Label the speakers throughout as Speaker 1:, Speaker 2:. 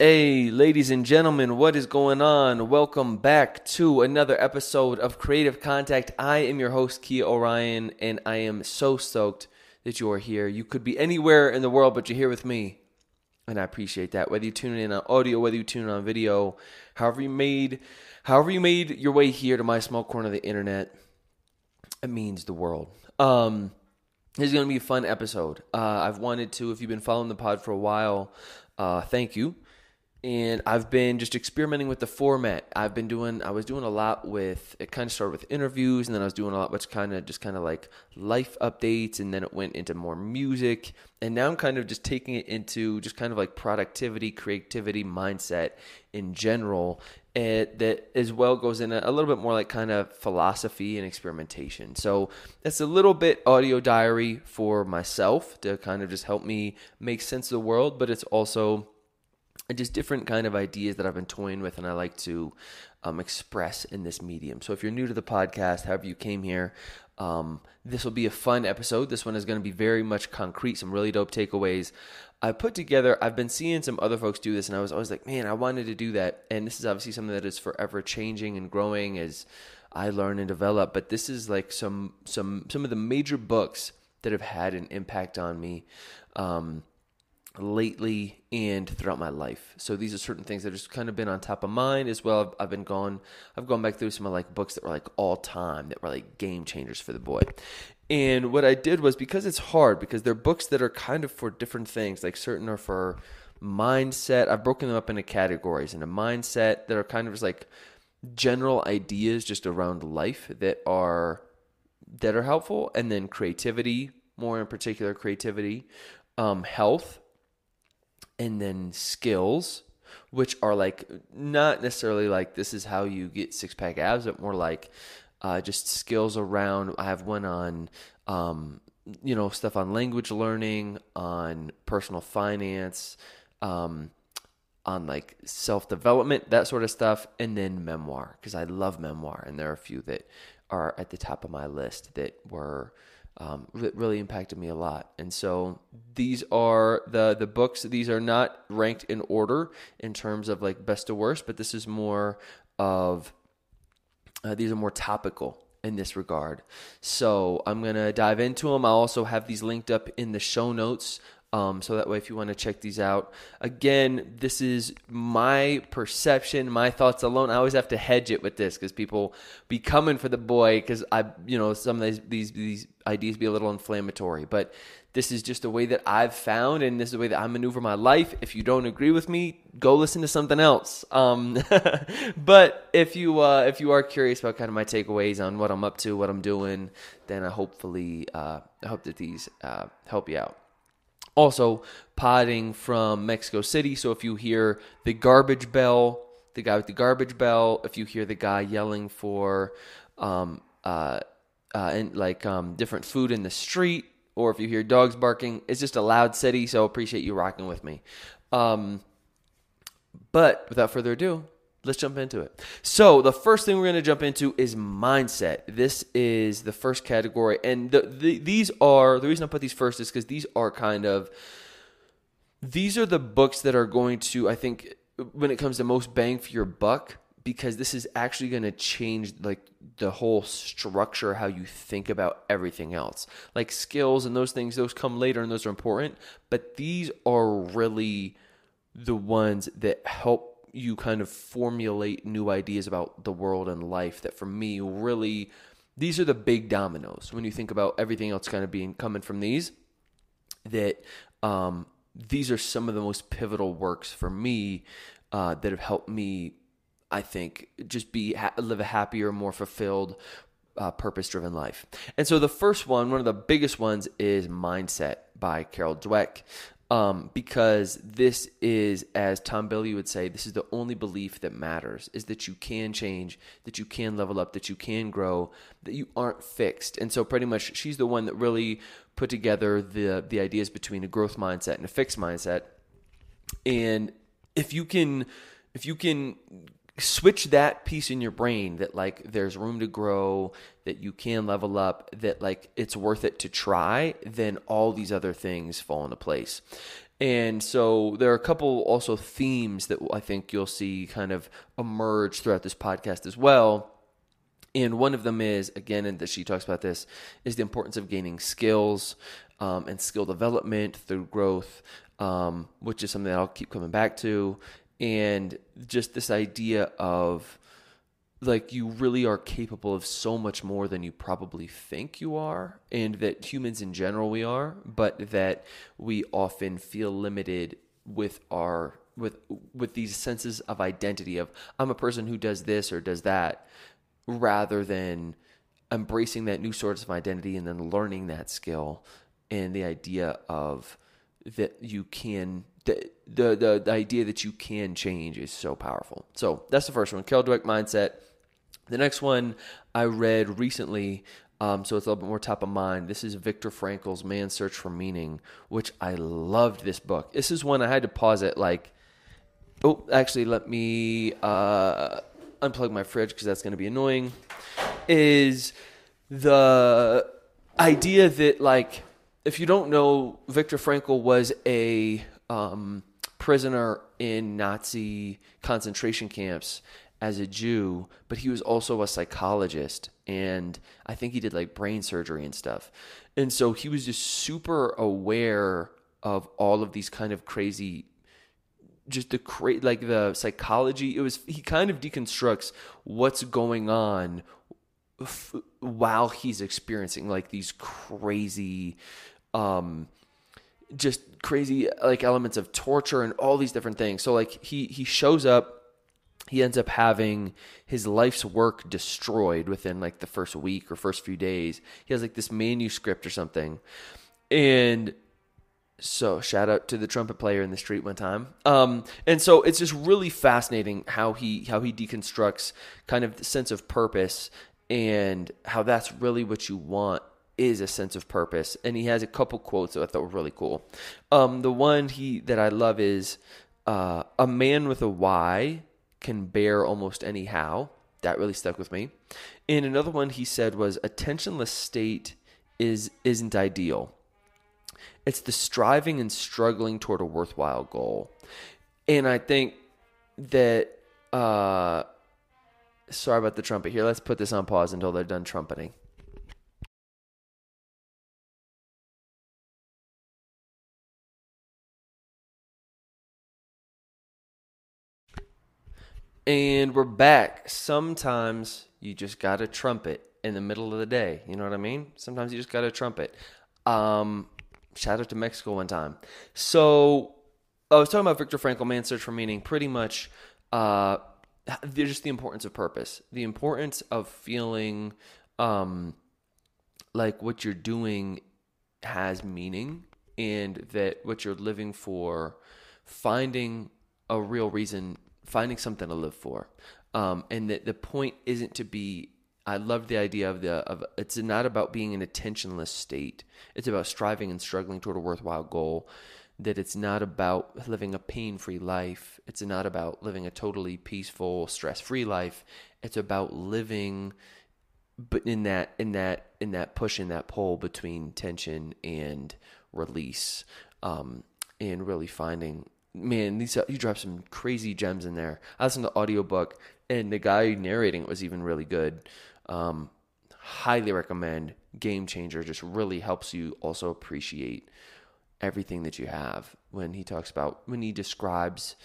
Speaker 1: Hey, ladies and gentlemen, what is going on? Welcome back to another episode of Creative Contact. I am your host, Kia Orion, and I am so stoked that you are here. You could be anywhere in the world, but you're here with me, and I appreciate that. Whether you tune in on audio, whether you tune in on video, however you made, however you made your way here to my small corner of the internet, it means the world. Um, this is going to be a fun episode. Uh, I've wanted to, if you've been following the pod for a while, uh, thank you and I've been just experimenting with the format. I've been doing, I was doing a lot with, it kind of started with interviews, and then I was doing a lot, which kind of just kind of like life updates, and then it went into more music, and now I'm kind of just taking it into just kind of like productivity, creativity, mindset in general. It, that as well goes in a, a little bit more like kind of philosophy and experimentation. So it's a little bit audio diary for myself to kind of just help me make sense of the world, but it's also just different kind of ideas that I've been toying with and I like to um, express in this medium. So if you're new to the podcast, however you came here, um, this will be a fun episode. This one is going to be very much concrete, some really dope takeaways. I put together, I've been seeing some other folks do this, and I was always like, man, I wanted to do that. And this is obviously something that is forever changing and growing as I learn and develop. But this is like some some some of the major books that have had an impact on me. Um, lately and throughout my life. So these are certain things that have just kind of been on top of mind as well. I've, I've been gone, I've gone back through some of like books that were like all time that were like game changers for the boy. And what I did was because it's hard because they're books that are kind of for different things. Like certain are for mindset. I've broken them up into categories and a mindset that are kind of just like general ideas just around life that are that are helpful and then creativity more in particular creativity um, health and then skills, which are like not necessarily like this is how you get six pack abs, but more like uh, just skills around. I have one on, um, you know, stuff on language learning, on personal finance, um, on like self development, that sort of stuff, and then memoir because I love memoir, and there are a few that are at the top of my list that were um, really impacted me a lot. And so these are the the books. These are not ranked in order in terms of like best to worst, but this is more of uh, these are more topical in this regard. So I'm gonna dive into them. I'll also have these linked up in the show notes um, so that way, if you want to check these out, again, this is my perception, my thoughts alone. I always have to hedge it with this because people be coming for the boy because I, you know, some of these, these these ideas be a little inflammatory. But this is just the way that I've found, and this is the way that I maneuver my life. If you don't agree with me, go listen to something else. Um, but if you uh, if you are curious about kind of my takeaways on what I'm up to, what I'm doing, then I hopefully uh, I hope that these uh, help you out also potting from Mexico City. So if you hear the garbage bell, the guy with the garbage bell, if you hear the guy yelling for um, uh, uh, and like um, different food in the street, or if you hear dogs barking, it's just a loud city. So appreciate you rocking with me. Um, but without further ado, let's jump into it. So, the first thing we're going to jump into is mindset. This is the first category. And the, the, these are the reason I put these first is because these are kind of these are the books that are going to, I think, when it comes to most bang for your buck, because this is actually going to change like the whole structure how you think about everything else like skills and those things those come later and those are important but these are really the ones that help you kind of formulate new ideas about the world and life that for me really these are the big dominoes. When you think about everything else kind of being coming from these that um, these are some of the most pivotal works for me uh, that have helped me i think just be live a happier more fulfilled uh, purpose driven life. And so the first one one of the biggest ones is mindset by carol dweck um, because this is, as Tom Bilyeu would say, this is the only belief that matters: is that you can change, that you can level up, that you can grow, that you aren't fixed. And so, pretty much, she's the one that really put together the the ideas between a growth mindset and a fixed mindset. And if you can, if you can switch that piece in your brain that like there's room to grow that you can level up that like it's worth it to try then all these other things fall into place And so there are a couple also themes that I think you'll see kind of emerge throughout this podcast as well. And one of them is, again, and that she talks about this, is the importance of gaining skills um, and skill development through growth, um, which is something that I'll keep coming back to. And just this idea of like you really are capable of so much more than you probably think you are and that humans in general we are but that we often feel limited with our with with these senses of identity of I'm a person who does this or does that rather than embracing that new source of identity and then learning that skill and the idea of that you can the, the the, the idea that you can change is so powerful. So that's the first one. Carol Dweck mindset. The next one I read recently, um, so it's a little bit more top of mind. This is Viktor Frankl's Man's Search for Meaning, which I loved this book. This is one I had to pause it like, oh, actually, let me uh, unplug my fridge because that's going to be annoying. Is the idea that, like, if you don't know, Viktor Frankl was a um, prisoner in Nazi concentration camps as a Jew, but he was also a psychologist and I think he did like brain surgery and stuff. And so he was just super aware of all of these kind of crazy just the cra- like the psychology it was he kind of deconstructs what's going on f- while he's experiencing like these crazy um just crazy like elements of torture and all these different things so like he he shows up he ends up having his life's work destroyed within like the first week or first few days. He has like this manuscript or something. And so shout out to the trumpet player in the street one time. Um, and so it's just really fascinating how he how he deconstructs kind of the sense of purpose and how that's really what you want is a sense of purpose. And he has a couple quotes that I thought were really cool. Um, the one he that I love is uh, a man with a why can bear almost anyhow. That really stuck with me. And another one he said was attentionless state is isn't ideal. It's the striving and struggling toward a worthwhile goal. And I think that uh sorry about the trumpet here. Let's put this on pause until they're done trumpeting. And we're back. Sometimes you just got a trumpet in the middle of the day. You know what I mean? Sometimes you just got a trumpet. Um, shout out to Mexico one time. So I was talking about Viktor Frankl, Man's Search for Meaning. Pretty much, uh, just the importance of purpose, the importance of feeling um, like what you're doing has meaning, and that what you're living for, finding a real reason finding something to live for. Um, and that the point isn't to be I love the idea of the of it's not about being in a tensionless state. It's about striving and struggling toward a worthwhile goal. That it's not about living a pain-free life. It's not about living a totally peaceful, stress-free life. It's about living but in that in that in that push in that pull between tension and release um, and really finding man, these you dropped some crazy gems in there. I listened to the audiobook and the guy narrating it was even really good. Um, highly recommend. Game changer just really helps you also appreciate everything that you have when he talks about when he describes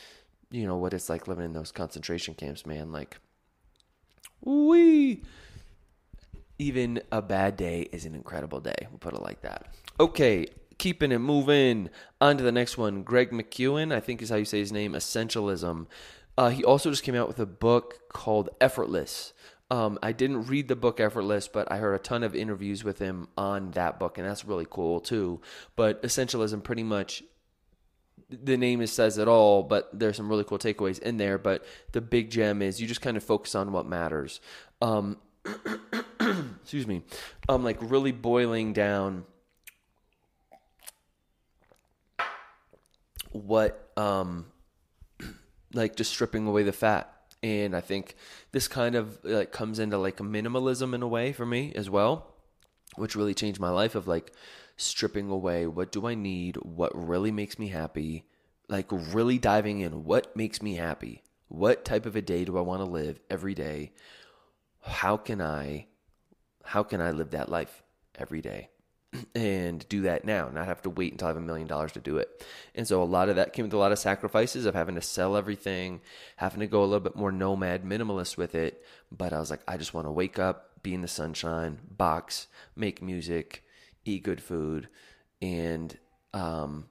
Speaker 1: you know what it's like living in those concentration camps man like we even a bad day is an incredible day we'll put it like that okay keeping it moving. On to the next one. Greg McKeown, I think is how you say his name, Essentialism. Uh, he also just came out with a book called Effortless. Um, I didn't read the book Effortless, but I heard a ton of interviews with him on that book, and that's really cool too. But Essentialism pretty much the name says it all, but there's some really cool takeaways in there. But the big gem is you just kind of focus on what matters. Um, excuse me. Um, like really boiling down what um like just stripping away the fat and i think this kind of like comes into like minimalism in a way for me as well which really changed my life of like stripping away what do I need, what really makes me happy, like really diving in what makes me happy. What type of a day do I want to live every day? How can I how can I live that life every day? and do that now, not have to wait until I have a million dollars to do it. And so a lot of that came with a lot of sacrifices of having to sell everything, having to go a little bit more nomad, minimalist with it. But I was like, I just want to wake up, be in the sunshine, box, make music, eat good food, and um,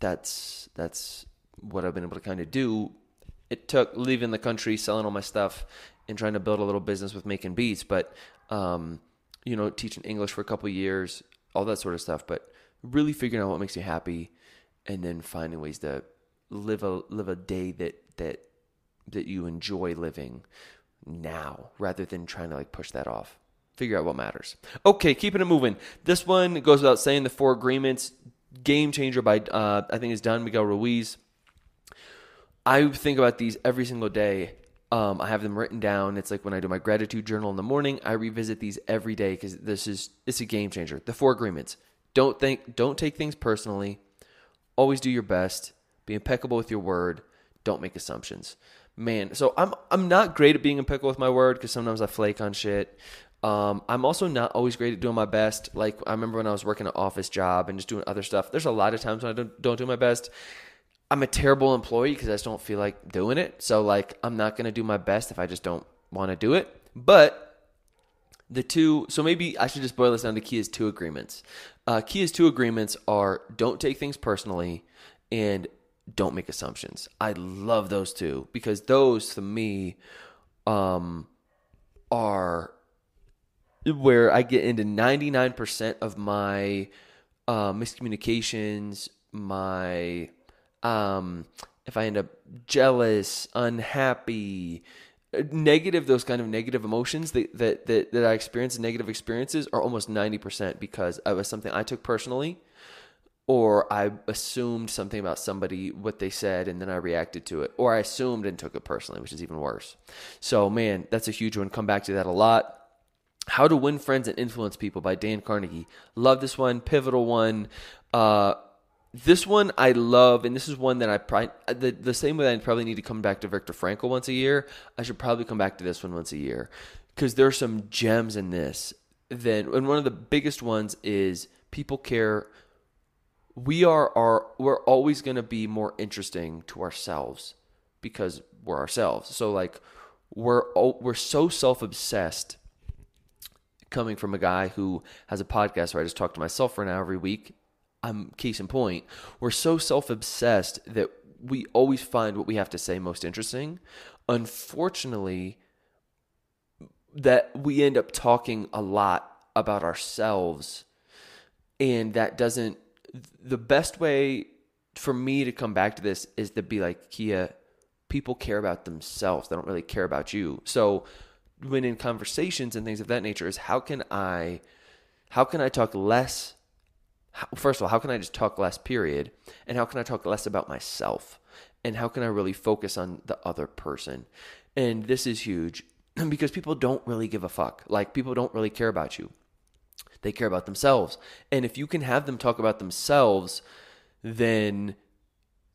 Speaker 1: that's that's what I've been able to kind of do. It took leaving the country, selling all my stuff, and trying to build a little business with making beats, but um, you know, teaching English for a couple years, all that sort of stuff. But really figuring out what makes you happy, and then finding ways to live a live a day that that that you enjoy living now, rather than trying to like push that off. Figure out what matters. Okay, keeping it moving. This one goes without saying. The four agreements, game changer by uh, I think is Don Miguel Ruiz. I think about these every single day. Um, I have them written down. It's like when I do my gratitude journal in the morning. I revisit these every day because this is it's a game changer. The four agreements: don't think, don't take things personally. Always do your best. Be impeccable with your word. Don't make assumptions. Man, so I'm I'm not great at being impeccable with my word because sometimes I flake on shit. Um, I'm also not always great at doing my best. Like I remember when I was working an office job and just doing other stuff. There's a lot of times when I don't, don't do my best. I'm a terrible employee because I just don't feel like doing it. So like I'm not gonna do my best if I just don't want to do it. But the two, so maybe I should just boil this down to Kia's two agreements. Uh, Kia's two agreements are don't take things personally and don't make assumptions. I love those two because those to me um, are where I get into 99% of my uh, miscommunications, my um, if I end up jealous, unhappy, uh, negative, those kind of negative emotions that that that, that I experience, negative experiences are almost 90% because was something I took personally or I assumed something about somebody, what they said, and then I reacted to it, or I assumed and took it personally, which is even worse. So, man, that's a huge one. Come back to that a lot. How to Win Friends and Influence People by Dan Carnegie. Love this one, pivotal one. Uh, this one I love, and this is one that I probably the, the same way I probably need to come back to Viktor Frankl once a year. I should probably come back to this one once a year because there's some gems in this. Then, and one of the biggest ones is people care. We are are we're always going to be more interesting to ourselves because we're ourselves. So like we're we're so self obsessed coming from a guy who has a podcast where I just talk to myself for an hour every week. Case in point. We're so self obsessed that we always find what we have to say most interesting. Unfortunately, that we end up talking a lot about ourselves, and that doesn't. The best way for me to come back to this is to be like, Kia, people care about themselves. They don't really care about you. So when in conversations and things of that nature is how can I how can I talk less first of all, how can I just talk less period and how can I talk less about myself? And how can I really focus on the other person? And this is huge because people don't really give a fuck. Like people don't really care about you. They care about themselves. And if you can have them talk about themselves, then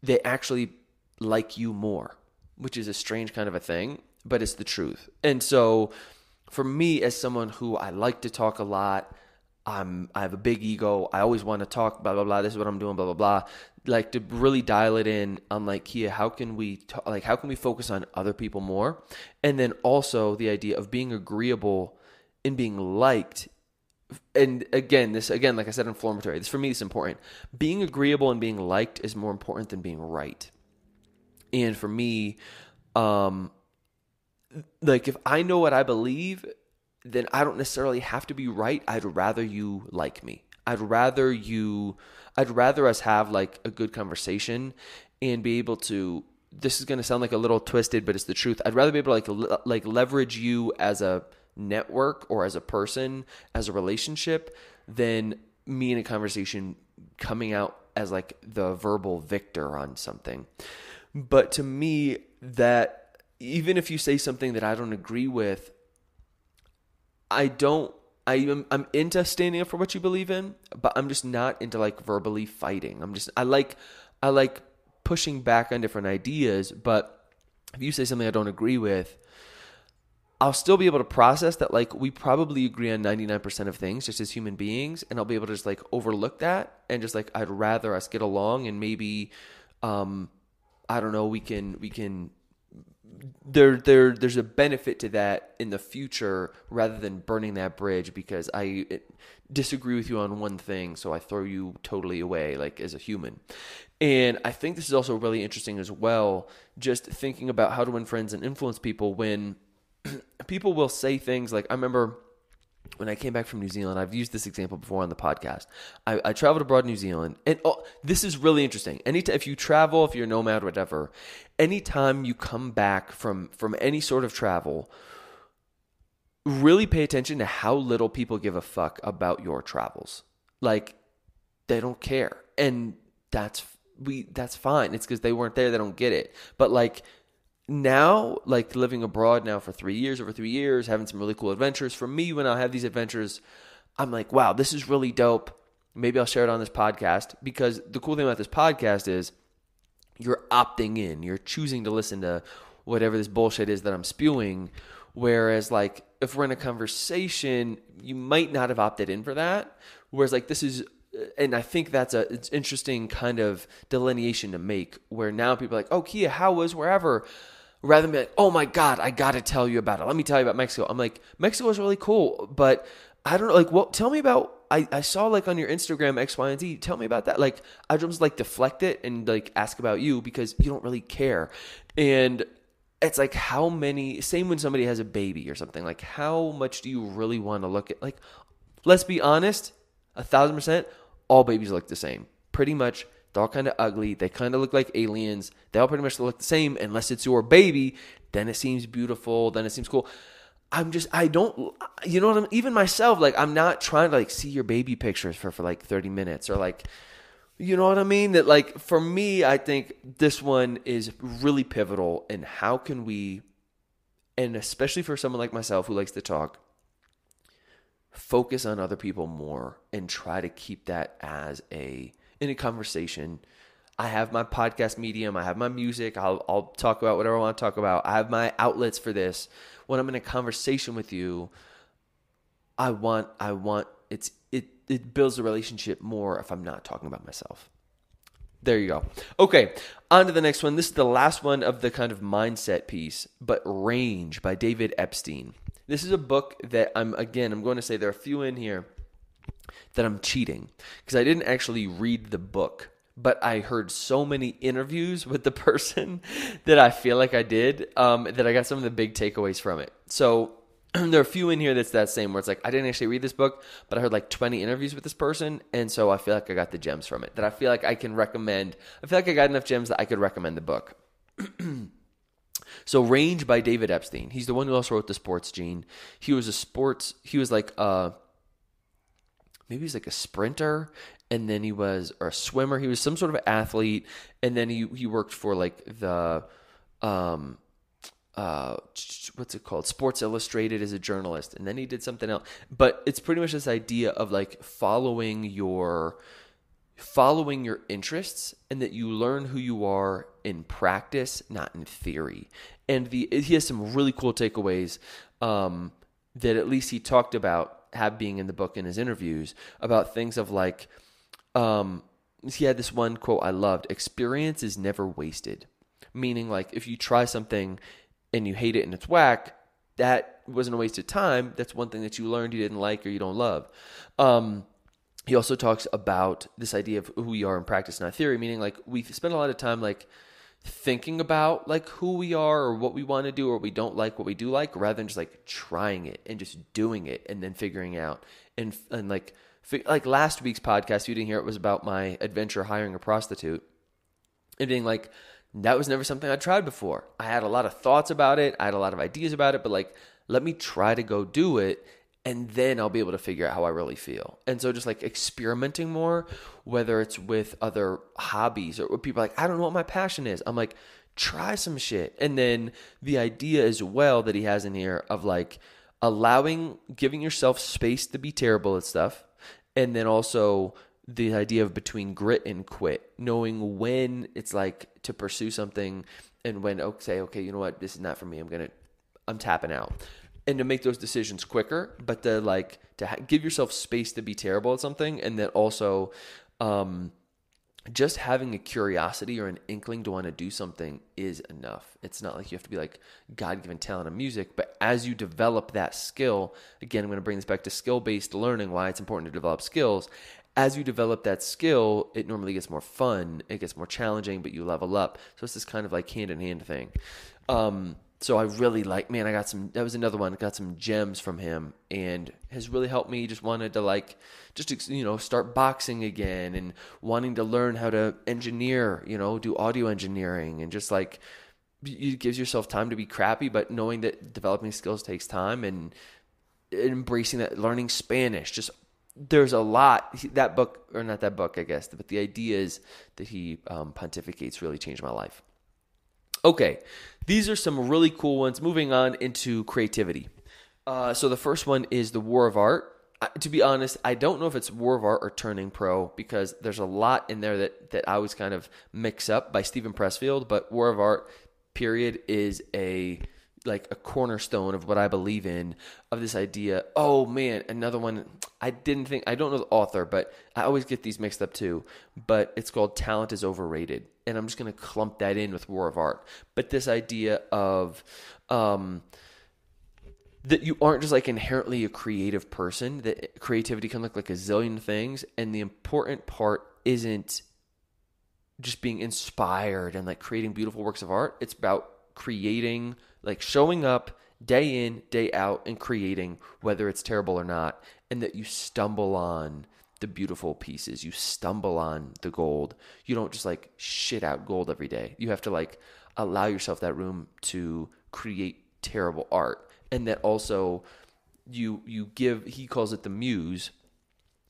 Speaker 1: they actually like you more, which is a strange kind of a thing but it's the truth. And so for me as someone who I like to talk a lot, I'm I have a big ego. I always want to talk blah blah blah. This is what I'm doing blah blah blah. Like to really dial it in on like Kia, how can we talk, like how can we focus on other people more? And then also the idea of being agreeable and being liked and again, this again, like I said, inflammatory. This for me is important. Being agreeable and being liked is more important than being right. And for me, um, like if I know what I believe, then I don't necessarily have to be right. I'd rather you like me. I'd rather you I'd rather us have like a good conversation and be able to this is going to sound like a little twisted, but it's the truth. I'd rather be able to like like leverage you as a network or as a person, as a relationship than me in a conversation coming out as like the verbal victor on something. But to me that even if you say something that I don't agree with, I don't I am I'm into standing up for what you believe in, but I'm just not into like verbally fighting. I'm just I like I like pushing back on different ideas, but if you say something I don't agree with, I'll still be able to process that like we probably agree on 99% of things just as human beings and I'll be able to just like overlook that and just like I'd rather us get along and maybe um I don't know we can we can there there there's a benefit to that in the future rather than burning that bridge because I eh, disagree with you on one thing so I throw you totally away like as a human. And I think this is also really interesting as well just thinking about how to win friends and influence people when people will say things like I remember when I came back from New Zealand, I've used this example before on the podcast. I, I traveled abroad New Zealand, and oh, this is really interesting. Anytime if you travel, if you're a nomad, whatever, anytime you come back from from any sort of travel, really pay attention to how little people give a fuck about your travels. Like they don't care, and that's we that's fine. It's because they weren't there, they don't get it. But like now, like living abroad now for three years, over three years, having some really cool adventures. For me, when I have these adventures, I'm like, wow, this is really dope. Maybe I'll share it on this podcast because the cool thing about this podcast is you're opting in, you're choosing to listen to whatever this bullshit is that I'm spewing. Whereas, like, if we're in a conversation, you might not have opted in for that. Whereas, like, this is uh, and I think that's a it's interesting kind of delineation to make where now people are like, oh Kia, how was wherever? Rather than be like, oh my God, I got to tell you about it. Let me tell you about Mexico. I'm like, Mexico is really cool, but I don't know. Like, well, tell me about. I, I saw like on your Instagram X, Y, and Z. Tell me about that. Like, I just like deflect it and like ask about you because you don't really care. And it's like how many. Same when somebody has a baby or something. Like, how much do you really want to look at? Like, let's be honest. A thousand percent, all babies look the same. Pretty much they're all kind of ugly. They kind of look like aliens. They all pretty much look the same unless it's your baby. Then it seems beautiful. Then it seems cool. I'm just I don't you know what I'm even myself like I'm not trying to like see your baby pictures for for like 30 minutes or like you know what I mean that like for me I think this one is really pivotal and how can we and especially for someone like myself who likes to talk focus on other people more and try to keep that as a in a conversation. I have my podcast medium. I have my music. I'll, I'll talk about whatever I want to talk about. I have my outlets for this. When I'm in a conversation with you, I want, I want, it's, it, it builds a relationship more if I'm not talking about myself. There you go. Okay, on to the next one. This is the last one of the kind of mindset piece, but Range by David Epstein. This is a book that I'm, again, I'm going to say there are a few in here that I'm cheating because I didn't actually read the book, but I heard so many interviews with the person that I feel like I did um, that I got some of the big takeaways from it. So there are a few in here that's that same where it's like I didn't actually read this book, but I heard like 20 interviews with this person, and so I feel like I got the gems from it that I feel like I can recommend. I feel like I got enough gems that I could recommend the book. so Range by David Epstein. He's the one who also wrote the Sports Gene. He was a sports. He was like uh maybe he's like a sprinter and then he was or a swimmer he was some sort of athlete and then he he worked for like the um uh what's it called? Sports illustrated as a journalist and then he did something else. But it's pretty much this idea of like following your following your interests and that you learn who you are in practice not in theory. And the he has some really cool takeaways um that at least he talked about have being in the book in his interviews about things of like, um, he had this one quote I loved experience is never wasted. Meaning, like, if you try something and you hate it and it's whack, that wasn't a waste of time. That's one thing that you learned you didn't like or you don't love. Um, he also talks about this idea of who we are in practice, not theory, meaning like we spend a lot of time like thinking about like who we are or what we want to do or we don't like what we do like rather than just like trying it and just doing it and then figuring out and and like like last week's podcast you didn't hear it was about my adventure hiring a prostitute and being like that was never something I tried before. I had a lot of thoughts about it, I had a lot of ideas about it, but like let me try to go do it and then I'll be able to figure out how I really feel. And so just like experimenting more, whether it's with other hobbies or people like, I don't know what my passion is. I'm like, try some shit. And then the idea as well that he has in here of like, allowing, giving yourself space to be terrible at stuff, and then also the idea of between grit and quit, knowing when it's like to pursue something and when okay, okay, you know what, this is not for me. I'm gonna, I'm tapping out, and to make those decisions quicker, but to like to ha- give yourself space to be terrible at something, and then also, um, just having a curiosity or an inkling to want to do something is enough. It's not like you have to be like God given talent of music, but as you develop that skill, again, I'm going to bring this back to skill based learning, why it's important to develop skills. As you develop that skill, it normally gets more fun, it gets more challenging, but you level up. So it's this kind of like hand in hand thing. Um, so I really like, man, I got some, that was another one, got some gems from him and has really helped me. Just wanted to like, just, you know, start boxing again and wanting to learn how to engineer, you know, do audio engineering and just like, it gives yourself time to be crappy, but knowing that developing skills takes time and embracing that, learning Spanish, just there's a lot that book or not that book i guess but the ideas that he um, pontificates really changed my life Okay, these are some really cool ones. Moving on into creativity. Uh, so the first one is the War of Art. to be honest, I don't know if it's War of Art or Turning Pro because there's a lot in there that that I was kind of mix up by Steven Pressfield. But War of Art, period, is a like a cornerstone of what I believe in of this idea. Oh man, another one I didn't think I don't know the author, but I always get these mixed up too. But it's called Talent is Overrated. And I'm just gonna clump that in with War of Art. But this idea of um that you aren't just like inherently a creative person, that creativity can look like a zillion things, and the important part isn't just being inspired and like creating beautiful works of art. It's about creating like showing up day in, day out and creating, whether it's terrible or not, and that you stumble on the beautiful pieces. You stumble on the gold. You don't just like shit out gold every day. You have to like allow yourself that room to create terrible art. And that also you you give he calls it the muse.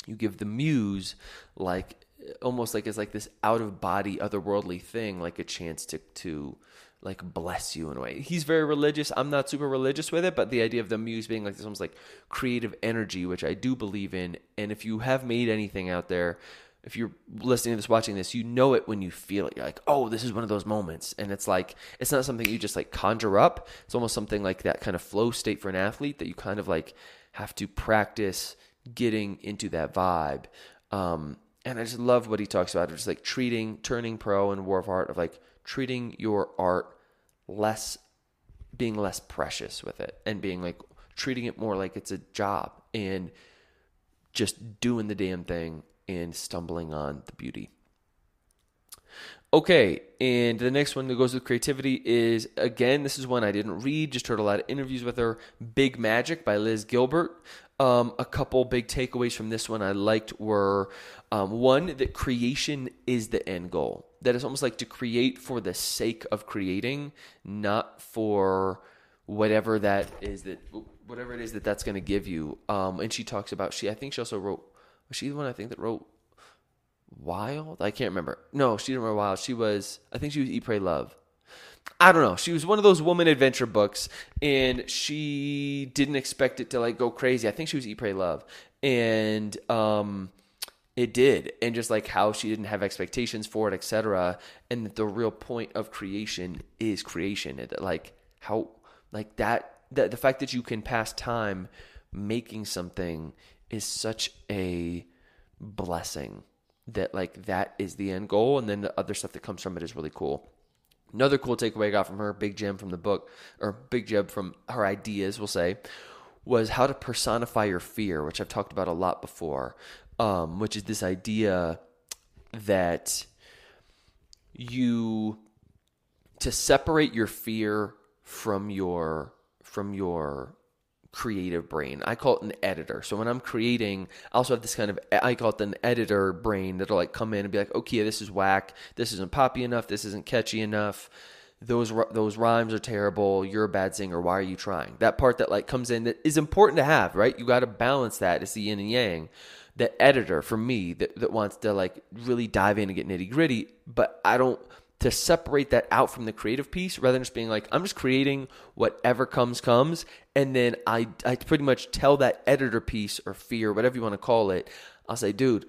Speaker 1: You give the muse like almost like it's like this out of body otherworldly thing like a chance to to like bless you in a way. He's very religious. I'm not super religious with it, but the idea of the muse being like this almost like creative energy, which I do believe in. And if you have made anything out there, if you're listening to this, watching this, you know it when you feel it. You're like, oh, this is one of those moments. And it's like, it's not something you just like conjure up. It's almost something like that kind of flow state for an athlete that you kind of like have to practice getting into that vibe. Um, and I just love what he talks about. It's like treating, turning pro and War of Art of like treating your art less, being less precious with it and being like treating it more like it's a job and just doing the damn thing and stumbling on the beauty. Okay, and the next one that goes with creativity is again, this is one I didn't read, just heard a lot of interviews with her. Big Magic by Liz Gilbert. Um, a couple big takeaways from this one I liked were um, one, that creation is the end goal. That it's almost like to create for the sake of creating, not for whatever that is that whatever it is that that's going to give you. Um, and she talks about she I think she also wrote was she the one I think that wrote Wild? I can't remember. No, she didn't write Wild. She was I think she was Eat Pray Love. I don't know. She was one of those woman adventure books, and she didn't expect it to like go crazy. I think she was Eat, Pray, Love, and um, it did, and just like how she didn't have expectations for it, etc. And the real point of creation is creation. Like how, like that, that the fact that you can pass time making something is such a blessing. That like that is the end goal, and then the other stuff that comes from it is really cool. Another cool takeaway I got from her, big gem from the book, or big gem from her ideas, we'll say, was how to personify your fear, which I've talked about a lot before, um, which is this idea that you to separate your fear from your from your creative brain. I call it an editor. So when I'm creating, I also have this kind of I call it an editor brain that'll like come in and be like, okay, this is whack. This isn't poppy enough. This isn't catchy enough. Those those rhymes are terrible. You're a bad singer. Why are you trying? That part that like comes in that is important to have, right? You got to balance that. It's the yin and yang. The editor for me that that wants to like really dive in and get nitty gritty, but I don't to separate that out from the creative piece rather than just being like i'm just creating whatever comes comes and then i i pretty much tell that editor piece or fear whatever you want to call it i'll say dude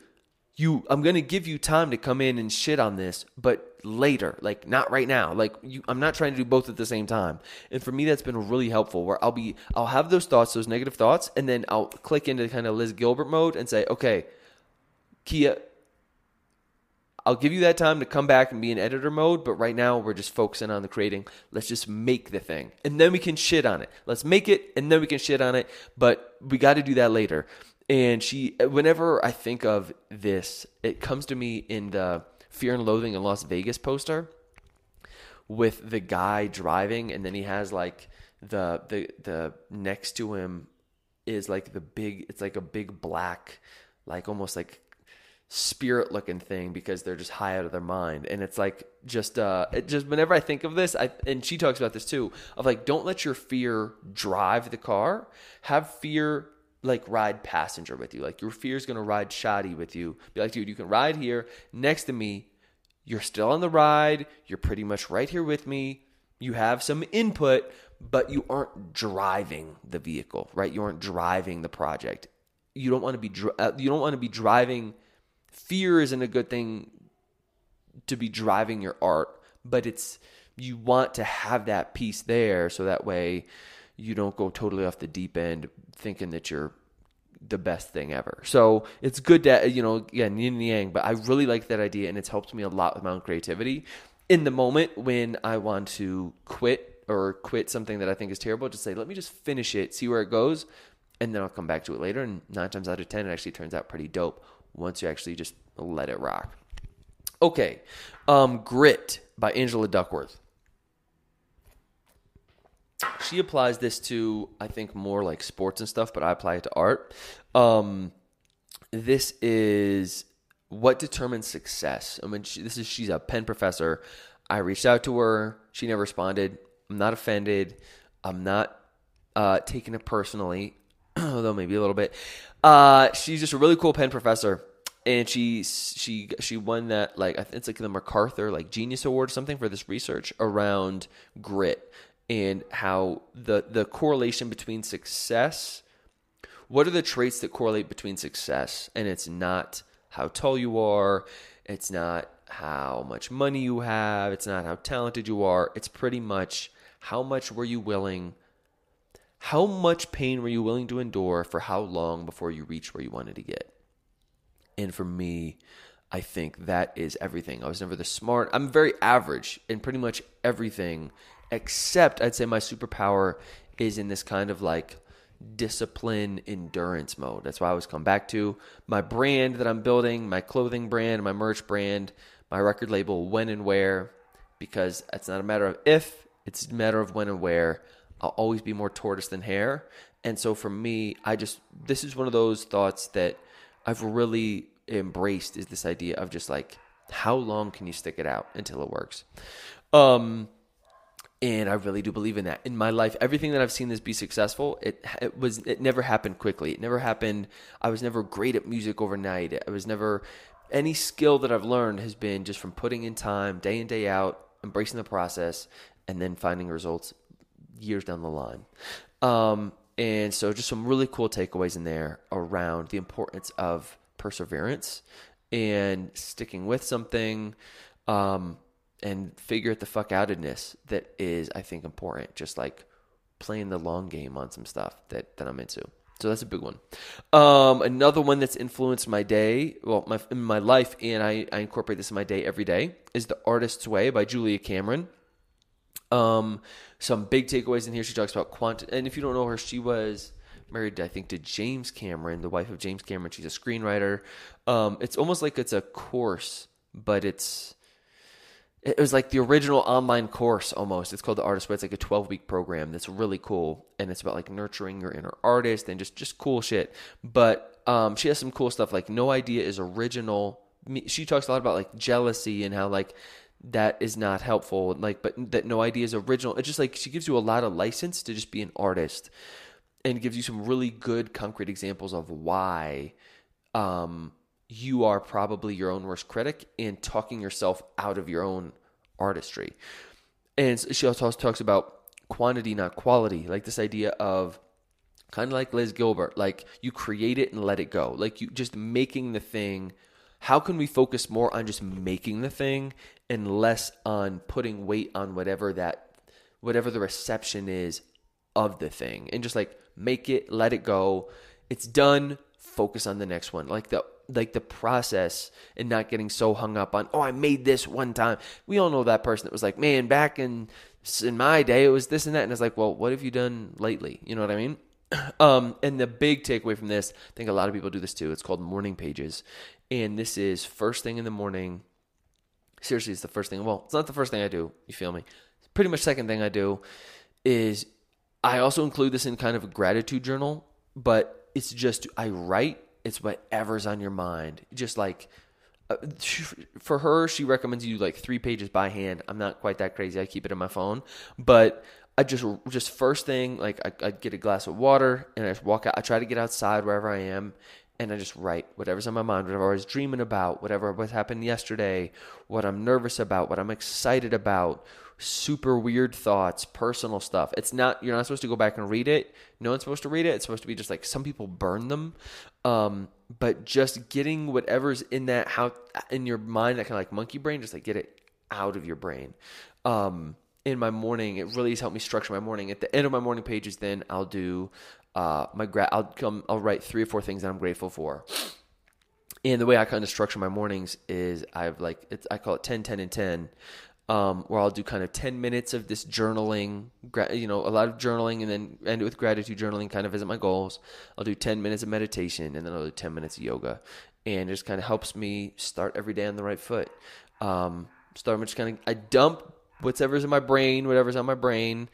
Speaker 1: you i'm going to give you time to come in and shit on this but later like not right now like you i'm not trying to do both at the same time and for me that's been really helpful where i'll be i'll have those thoughts those negative thoughts and then i'll click into kind of liz gilbert mode and say okay kia I'll give you that time to come back and be in editor mode, but right now we're just focusing on the creating. Let's just make the thing. And then we can shit on it. Let's make it and then we can shit on it, but we got to do that later. And she whenever I think of this, it comes to me in the Fear and Loathing in Las Vegas poster with the guy driving and then he has like the the the next to him is like the big it's like a big black like almost like spirit looking thing because they're just high out of their mind. And it's like just uh it just whenever i think of this i and she talks about this too of like don't let your fear drive the car. Have fear like ride passenger with you. Like your fear is to ride shoddy with you. Be like dude you can ride here next to me. You're still on the ride. You're pretty much right here with me. You have some input but you aren't driving the vehicle right? You aren't driving the project. You don't want to be uh, you don't want to be driving fear isn't a good thing to be driving your art, but it's you want to have that piece there so that way you don't go totally off the deep end thinking that you're the best thing ever. So it's good that you know again yin and yang, but I really like that idea and it's helped me a lot with my own creativity. In the moment when I want to quit or quit something that I think is terrible, just say, let me just finish it, see where it goes, and then I'll come back to it later. And nine times out of ten, it actually turns out pretty dope once you actually just let it rock. Okay, um, Grit by Angela Duckworth. She applies this to, I think, more like sports and stuff, but I apply it to art. Um, this is what determines success. I mean, she, this is she's a Penn professor. I reached out to her. She never responded. I'm not offended. I'm not uh, taking it personally, although maybe a little bit. Uh, she's just a really cool Penn professor, and she she she won that like I think it's like the MacArthur like Genius Award or something for this research around grit and how the the correlation between success. What are the traits that correlate between success? And it's not how tall you are. It's not how much money you have. It's not how talented you are. It's pretty much how much were you willing how much pain were you willing to endure for how long before you reach where you wanted to get? And for me, I think that is everything. I was never the smart. I'm very average in pretty much everything, except I'd say my superpower is in this kind of like discipline endurance mode. That's why I always come back to my brand that I'm building, my clothing brand, my merch brand, my record label, when and where, because it's not a matter of if, it's a matter of when and where. I'll always be more tortoise than hare. And so for me, I just, this is one of those thoughts that I've really embraced is this idea of just like, how long can you stick it out until it works? Um, and I really do believe in that. In my life, everything that I've seen this be successful, it it was it never happened quickly. It never happened. I was never great at music overnight. I was never any skill that I've learned has been just from putting in time, day in day out, embracing the process, and then finding results years down the line. Um, and so, just some really cool takeaways in there around the importance of perseverance and sticking with something um, and figure it the fuck outedness that is, I think, important. Just like playing the long game on some stuff that, that I'm into. So that's a big one. Um, another one that's influenced my day, well, my my life, and I, I incorporate this in my day every day, is The Artist's Way by Julia Cameron. Um, some big takeaways in here. She talks about quant, and if you don't know her, she was married, I think, to James Cameron, the wife of James Cameron. She's a screenwriter. Um, it's almost like it's a course, but it's it was like the original online course almost. It's called the Artist Way. It's like a 12 week program that's really cool, and it's about like nurturing your inner artist and just just cool shit. But um, she has some cool stuff like no idea is original. She talks a lot about like jealousy and how like that is not helpful like but that no idea is original it's just like she gives you a lot of license to just be an artist and gives you some really good concrete examples of why um, you are probably your own worst critic and talking yourself out of your own artistry. And she also talks about quantity, not quality, like this idea of kind of like Liz Gilbert, like you create it and let it go, like you just making the thing. How can we focus more on just making the thing and less on putting weight on whatever that, whatever the reception is of the thing, and just like make it, let it go. It's done. Focus on the next one. Like the like the process and not getting so hung up on oh I made this one time. We all know that person that was like man back in in my day it was this and that and it's like well what have you done lately? You know what I mean? Um, and the big takeaway from this, I think a lot of people do this too. It's called morning pages, and this is first thing in the morning. Seriously, it's the first thing. Well, it's not the first thing I do. You feel me? Pretty much second thing I do is I also include this in kind of a gratitude journal, but it's just I write it's whatever's on your mind. Just like uh, for her, she recommends you like three pages by hand. I'm not quite that crazy. I keep it in my phone, but I just just first thing like I, I get a glass of water and I walk out. I try to get outside wherever I am, and I just write whatever's on my mind, whatever I was dreaming about, whatever what happened yesterday, what I'm nervous about, what I'm excited about, super weird thoughts, personal stuff. It's not you're not supposed to go back and read it. No one's supposed to read it. It's supposed to be just like some people burn them. Um, but just getting whatever's in that how in your mind that kind of like monkey brain, just like get it out of your brain. Um, in my morning, it really has helped me structure my morning. At the end of my morning pages, then I'll do uh, my gra- I'll come I'll write three or four things that I'm grateful for. And the way I kind of structure my mornings is I've like it's I call it 10 10 and 10 um, where I'll do kind of 10 minutes of this journaling, you know, a lot of journaling and then end it with gratitude journaling, kind of visit my goals. I'll do 10 minutes of meditation and then I'll do 10 minutes of yoga. And it just kind of helps me start every day on the right foot. Um, start just kind of, I dump whatever's in my brain, whatever's on my brain.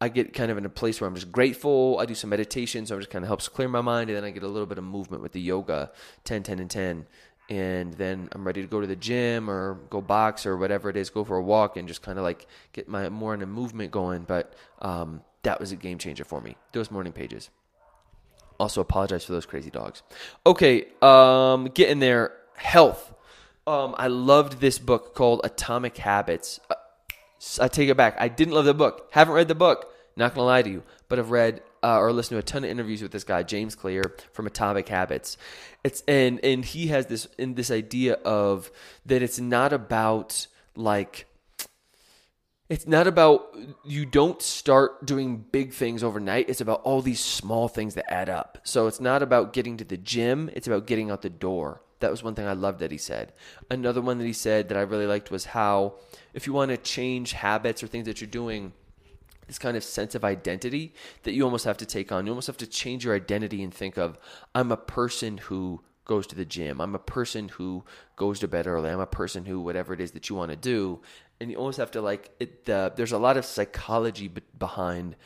Speaker 1: I get kind of in a place where I'm just grateful. I do some meditation, so it just kind of helps clear my mind. And then I get a little bit of movement with the yoga 10, 10, and 10 and then I'm ready to go to the gym or go box or whatever it is, go for a walk and just kind of like get my more in a movement going. But um, that was a game changer for me. Those morning pages. Also apologize for those crazy dogs. Okay, um, getting there. Health. Um, I loved this book called Atomic Habits. I take it back. I didn't love the book. Haven't read the book. Not gonna lie to you, but I've read uh, or listened to a ton of interviews with this guy James Clear from Atomic Habits. It's and and he has this in this idea of that it's not about like it's not about you don't start doing big things overnight. It's about all these small things that add up. So it's not about getting to the gym, it's about getting out the door. That was one thing I loved that he said. Another one that he said that I really liked was how if you want to change habits or things that you're doing, this kind of sense of identity that you almost have to take on. You almost have to change your identity and think of, I'm a person who goes to the gym. I'm a person who goes to bed early. I'm a person who, whatever it is that you want to do. And you almost have to like, it, the, there's a lot of psychology behind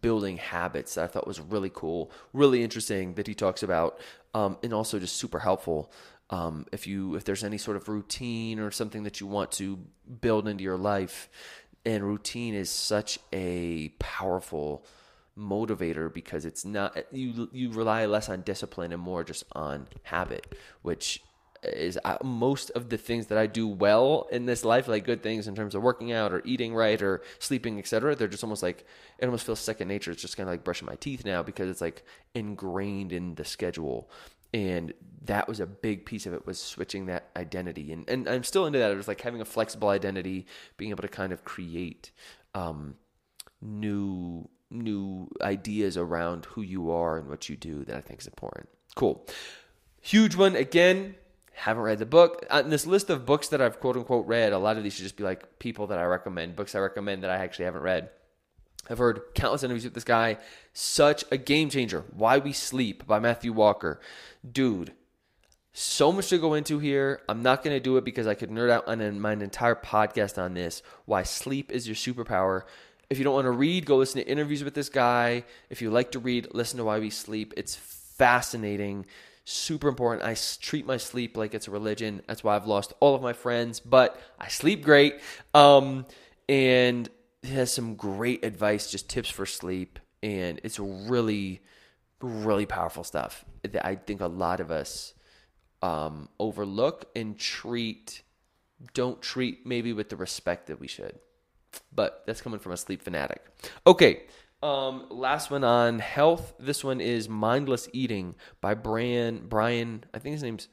Speaker 1: building habits that I thought was really cool, really interesting that he talks about, um, and also just super helpful. Um, if you if there's any sort of routine or something that you want to build into your life, and routine is such a powerful motivator because it's not you you rely less on discipline and more just on habit which is uh, most of the things that I do well in this life like good things in terms of working out or eating right or sleeping etc they're just almost like it almost feels second nature. It's just kind of like brushing my teeth now because it's like ingrained in the schedule and that was a big piece of it was switching that identity. And, and i'm still into that. It was like having a flexible identity being able to kind of create um, new new ideas around who you are and what you do that i think is important. Cool. Huge one. Again haven't read the book. On this list of books that i've quote unquote read a lot of these should just be like people that i recommend books i recommend that i actually haven't read I've heard countless interviews with this guy. Such a game changer. Why We Sleep by Matthew Walker. Dude, so much to go into here. I'm not going to do it because I could nerd out on my entire podcast on this. Why sleep is your superpower. If you don't want to read, go listen to interviews with this guy. If you like to read, listen to Why We Sleep. It's fascinating, super important. I treat my sleep like it's a religion. That's why I've lost all of my friends, but I sleep great. Um, and has some great advice, just tips for sleep, and it's really, really powerful stuff that I think a lot of us um, overlook and treat don't treat maybe with the respect that we should. But that's coming from a sleep fanatic. Okay, um, last one on health. This one is Mindless Eating by Brian. Brian, I think his name's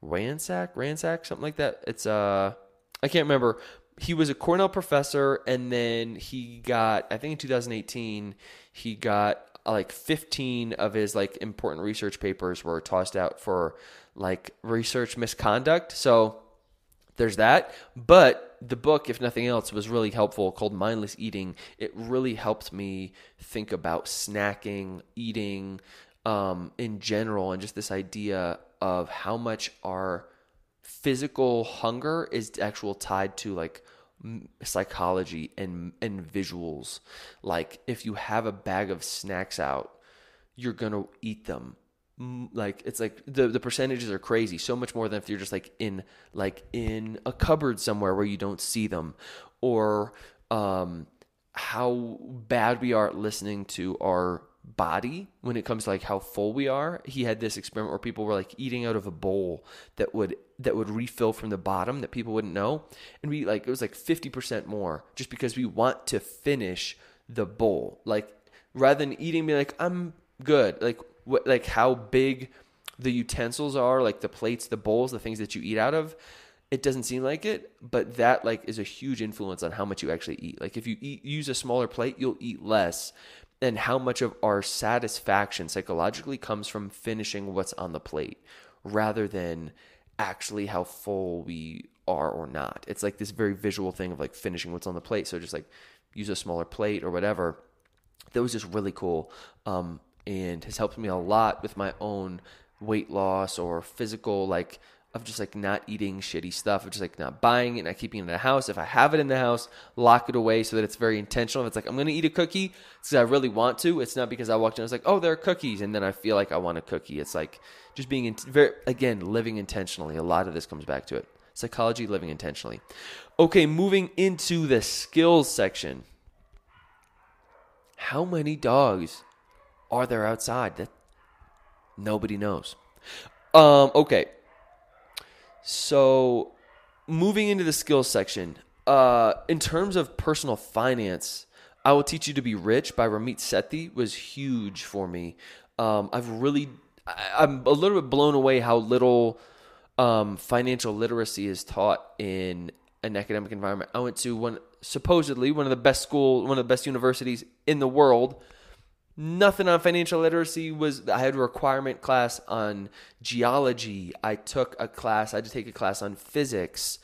Speaker 1: Ransack, Ransack, something like that. It's uh, I can't remember. He was a Cornell professor, and then he got, I think in 2018, he got uh, like 15 of his like important research papers were tossed out for like research misconduct. So there's that. But the book, if nothing else, was really helpful called Mindless Eating. It really helped me think about snacking, eating um, in general, and just this idea of how much our physical hunger is actual tied to like psychology and and visuals. Like if you have a bag of snacks out you're going to eat them. Like it's like the the percentages are crazy. So much more than if you're just like in like in a cupboard somewhere where you don't see them. Or um how bad we are at listening to our body when it comes to like how full we are. He had this experiment where people were like eating out of a bowl that would that would refill from the bottom that people wouldn't know. And we like it was like 50% more just because we want to finish the bowl. Like rather than eating be like I'm good. Like what like how big the utensils are, like the plates, the bowls, the things that you eat out of. It doesn't seem like it, but that like is a huge influence on how much you actually eat. Like if you eat, use a smaller plate, you'll eat less and how much of our satisfaction psychologically comes from finishing what's on the plate rather than actually how full we are or not. It's like this very visual thing of like finishing what's on the plate. So just like use a smaller plate or whatever. That was just really cool um, and has helped me a lot with my own weight loss or physical like of just like not eating shitty stuff, of just like not buying it, not keeping it in the house. If I have it in the house, lock it away so that it's very intentional. If it's like I'm gonna eat a cookie, because I really want to. It's not because I walked in. I was like, oh, there are cookies, and then I feel like I want a cookie. It's like just being in, very again living intentionally. A lot of this comes back to it. Psychology, living intentionally. Okay, moving into the skills section. How many dogs are there outside? That nobody knows. Um, okay so, moving into the skills section, uh, in terms of personal finance, I Will Teach You to Be Rich by Ramit Sethi was huge for me. Um, I've really, I, am a little bit blown away how little um, financial literacy is taught in an academic environment. I went to one, supposedly one of the best school, one of the best universities in the world nothing on financial literacy was i had a requirement class on geology. I took a class i had to take a class on physics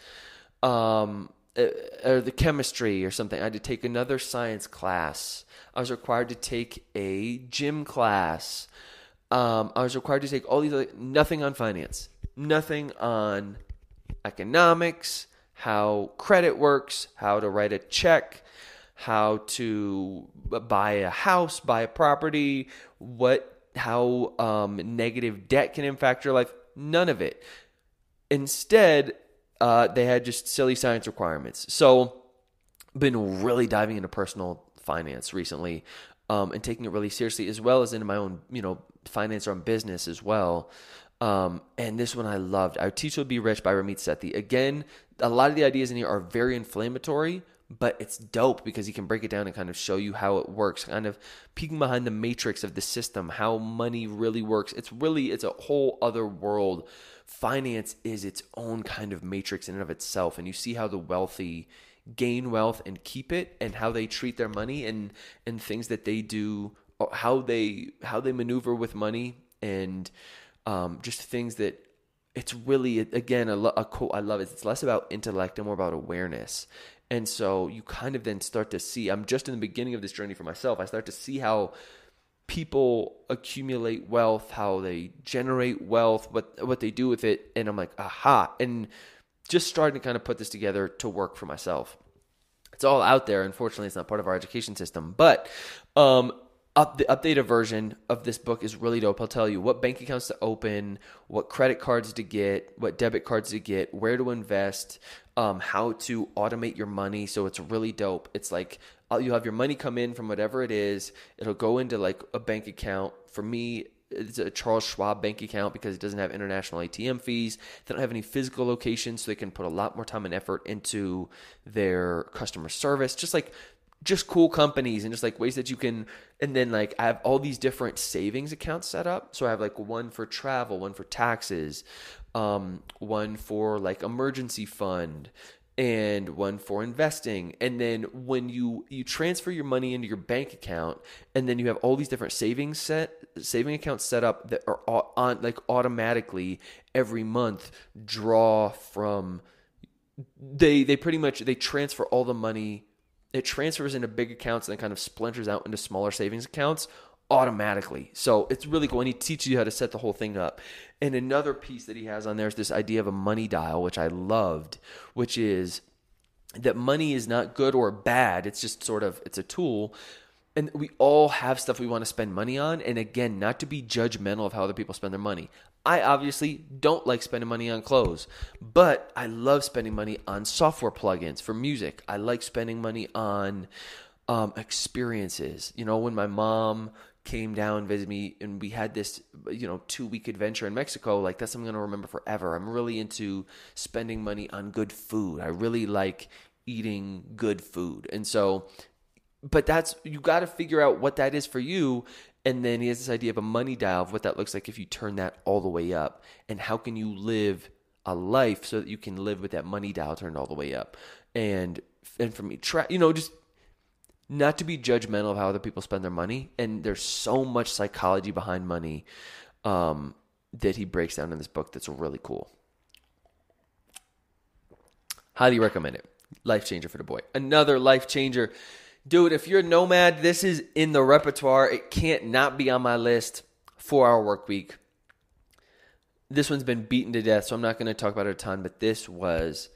Speaker 1: um, uh, or the chemistry or something. I had to take another science class. I was required to take a gym class. Um, i was required to take all these other, nothing on finance nothing on economics how credit works how to write a check how to buy a house, buy a property, what how um, negative debt can impact your life. None of it. Instead, uh, they had just silly science requirements. So, been really diving into personal finance recently, um, and taking it really seriously, as well as into my own, you know, finance or business as well. Um, and this one I loved. I Teach to Be Rich by Ramit Sethi. Again, a lot of the ideas in here are very inflammatory, but it's dope because he can break it down and kind of show you how it works kind of peeking behind the matrix of the system how money really works it's really it's a whole other world finance is its own kind of matrix in and of itself and you see how the wealthy gain wealth and keep it and how they treat their money and and things that they do how they how they maneuver with money and um, just things that it's really again a, a cool I love it. It's less about intellect and more about awareness. And so you kind of then start to see, I'm just in the beginning of this journey for myself. I start to see how people accumulate wealth, how they generate wealth, what what they do with it, and I'm like, aha. And just starting to kind of put this together to work for myself. It's all out there. Unfortunately, it's not part of our education system. But um, up the updated version of this book is really dope. I'll tell you what bank accounts to open, what credit cards to get, what debit cards to get, where to invest, um, how to automate your money. So it's really dope. It's like uh, you have your money come in from whatever it is. It'll go into like a bank account. For me, it's a Charles Schwab bank account because it doesn't have international ATM fees. They don't have any physical locations, so they can put a lot more time and effort into their customer service. Just like just cool companies and just like ways that you can and then like I have all these different savings accounts set up. So I have like one for travel, one for taxes, um, one for like emergency fund, and one for investing and then when you you transfer your money into your bank account and then you have all these different savings set saving accounts set up that are on like automatically every month draw from they they pretty much they transfer all the money it transfers into big accounts and then kind of splinters out into smaller savings accounts automatically. So it's really cool. And he teaches you how to set the whole thing up. And another piece that he has on there is this idea of a money dial, which I loved, which is that money is not good or bad. It's just sort of it's a tool. And we all have stuff we want to spend money on. And again, not to be judgmental of how other people spend their money. I obviously don't like spending money on clothes, but I love spending money on software plugins for music. I like spending money on um, experiences. You know, when my mom came down visit me and we had this you know two week adventure in mexico like that's something i'm going to remember forever i'm really into spending money on good food i really like eating good food and so but that's you got to figure out what that is for you and then he has this idea of a money dial of what that looks like if you turn that all the way up and how can you live a life so that you can live with that money dial turned all the way up and and for me try you know just not to be judgmental of how other people spend their money. And there's so much psychology behind money um, that he breaks down in this book that's really cool. Highly recommend it. Life changer for the boy. Another life changer. Dude, if you're a nomad, this is in the repertoire. It can't not be on my list. Four hour work week. This one's been beaten to death, so I'm not going to talk about it a ton, but this was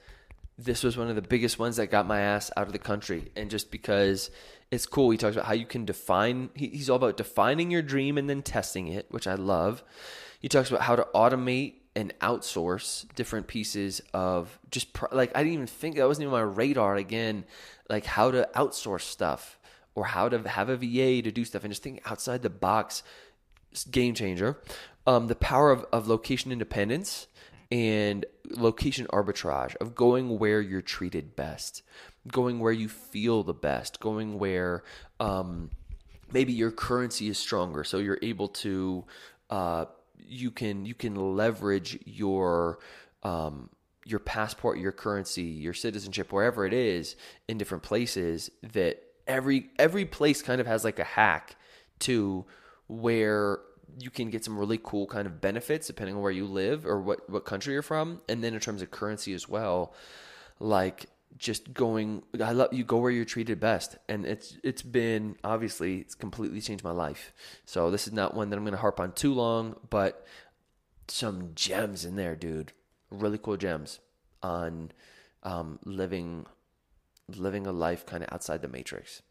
Speaker 1: this was one of the biggest ones that got my ass out of the country. And just because it's cool, he talks about how you can define, he, he's all about defining your dream and then testing it, which I love. He talks about how to automate and outsource different pieces of just like, I didn't even think that wasn't even my radar again, like how to outsource stuff or how to have a VA to do stuff and just think outside the box. Game changer. Um, the power of, of location independence and location arbitrage of going where you're treated best, going where you feel the best, going where um, maybe your currency is stronger, so you're able to uh, you can you can leverage your um, your passport, your currency, your citizenship, wherever it is, in different places. That every every place kind of has like a hack to where you can get some really cool kind of benefits depending on where you live or what what country you're from and then in terms of currency as well like just going I love you go where you're treated best and it's it's been obviously it's completely changed my life. So this is not one that I'm going to harp on too long, but some gems in there, dude. Really cool gems on um, living living a life kind of outside the matrix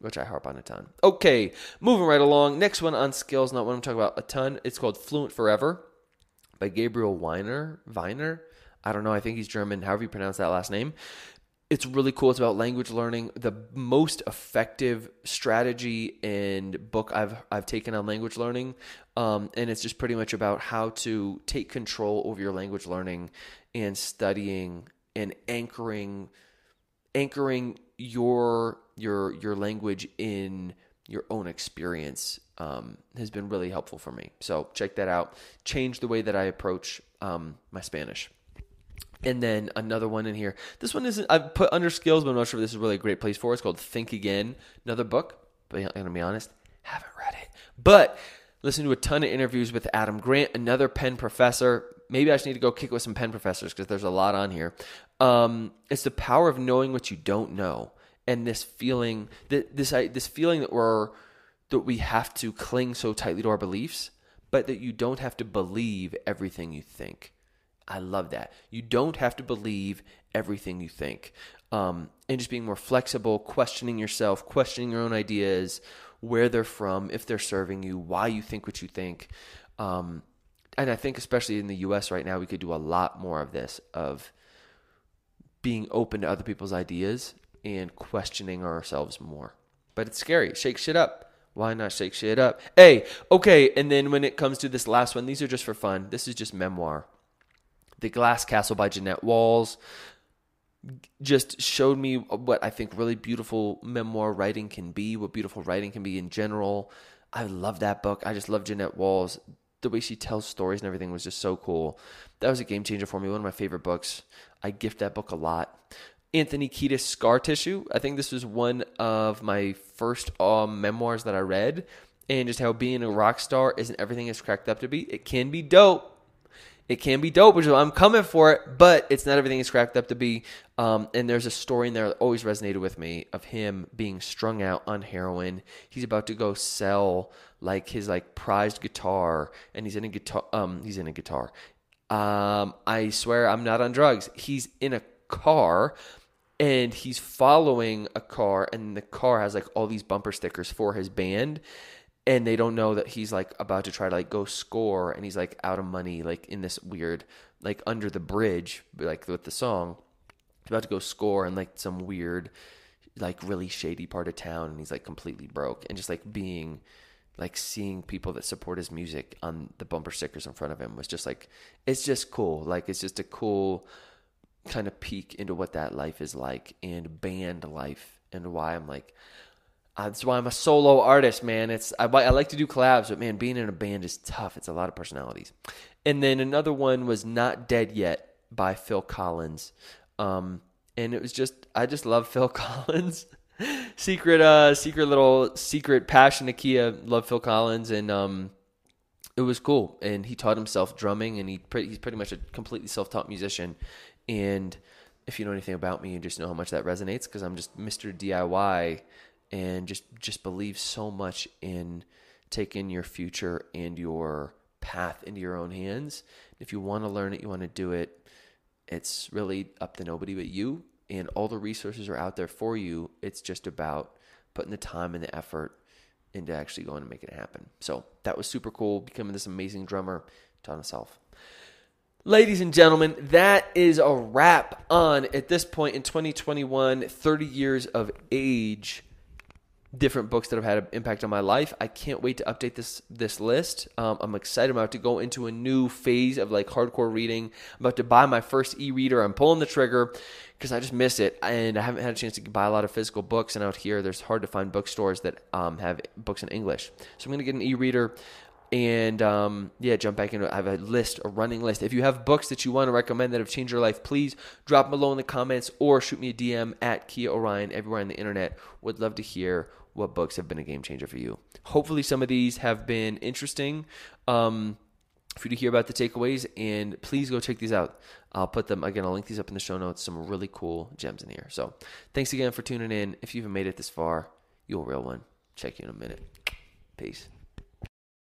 Speaker 1: which I harp on a ton. Okay, moving right along. Next one on skills, not one I'm talking about a ton. It's called Fluent Forever by Gabriel Wyner. Weiner? I don't know. I think he's German, however you pronounce that last name. It's really cool. It's about language learning. The most effective strategy and book I've I've taken on language learning, um, and it's just pretty much about how to take control over your language learning and studying and anchoring anchoring your your your language in your own experience um, has been really helpful for me. So check that out. Change the way that I approach um, my Spanish. And then another one in here. This one isn't. I've put under skills, but I'm not sure if this is really a great place for. It. It's called Think Again. Another book. But I'm gonna be honest, haven't read it. But listen to a ton of interviews with Adam Grant, another Penn professor. Maybe I just need to go kick with some Penn professors because there's a lot on here. Um, it's the power of knowing what you don't know and this feeling that this this feeling that we're that we have to cling so tightly to our beliefs, but that you don't have to believe everything you think. I love that. You don't have to believe everything you think. Um, and just being more flexible, questioning yourself, questioning your own ideas, where they're from, if they're serving you, why you think what you think. Um, and I think, especially in the US right now, we could do a lot more of this of being open to other people's ideas and questioning ourselves more. But it's scary. Shake shit up. Why not shake shit up? Hey, okay. And then when it comes to this last one, these are just for fun. This is just memoir. The Glass Castle by Jeanette Walls just showed me what I think really beautiful memoir writing can be, what beautiful writing can be in general. I love that book. I just love Jeanette Walls. The way she tells stories and everything was just so cool. That was a game changer for me. One of my favorite books. I gift that book a lot. Anthony Kiedis Scar Tissue. I think this was one of my first um, memoirs that I read. And just how being a rock star isn't everything it's cracked up to be. It can be dope it can be dope, which is I'm coming for it, but it's not everything it's cracked up to be. Um, and there's a story in there that always resonated with me of him being strung out on heroin. He's about to go sell like his like prized guitar, and he's in a guitar. Um, he's in a guitar. Um, I swear I'm not on drugs. He's in a car and he's following a car and the car has like all these bumper stickers for his band and they don't know that he's like about to try to like go score and he's like out of money like in this weird like under the bridge like with the song. He's about to go score in like some weird like really shady part of town and he's like completely broke. And just like being like seeing people that support his music on the bumper stickers in front of him was just like it's just cool. Like it's just a cool kind of peek into what that life is like and band life and why I'm like uh, that's why I'm a solo artist, man. It's I, I like to do collabs, but man, being in a band is tough. It's a lot of personalities. And then another one was "Not Dead Yet" by Phil Collins, um, and it was just I just love Phil Collins. secret, uh, secret little secret passion to Kia. Love Phil Collins, and um, it was cool. And he taught himself drumming, and he pre- he's pretty much a completely self-taught musician. And if you know anything about me, you just know how much that resonates because I'm just Mr. DIY and just just believe so much in taking your future and your path into your own hands. If you want to learn it, you want to do it. It's really up to nobody but you, and all the resources are out there for you. It's just about putting the time and the effort into actually going to make it happen. So that was super cool. Becoming this amazing drummer, taught himself. Ladies and gentlemen, that is a wrap on, at this point in 2021, 30 years of age different books that have had an impact on my life. I can't wait to update this this list. Um, I'm excited about to go into a new phase of like hardcore reading. I'm about to buy my first e-reader. I'm pulling the trigger because I just miss it, and I haven't had a chance to buy a lot of physical books. And out here, there's hard to find bookstores that um, have books in English. So I'm gonna get an e-reader. And um, yeah, jump back into it. I have a list, a running list. If you have books that you want to recommend that have changed your life, please drop them below in the comments or shoot me a DM at Kia Orion everywhere on the internet. Would love to hear what books have been a game changer for you. Hopefully, some of these have been interesting um, for you to hear about the takeaways, and please go check these out. I'll put them again. I'll link these up in the show notes. Some really cool gems in here. So, thanks again for tuning in. If you have made it this far, you're a real one. Check you in a minute. Peace.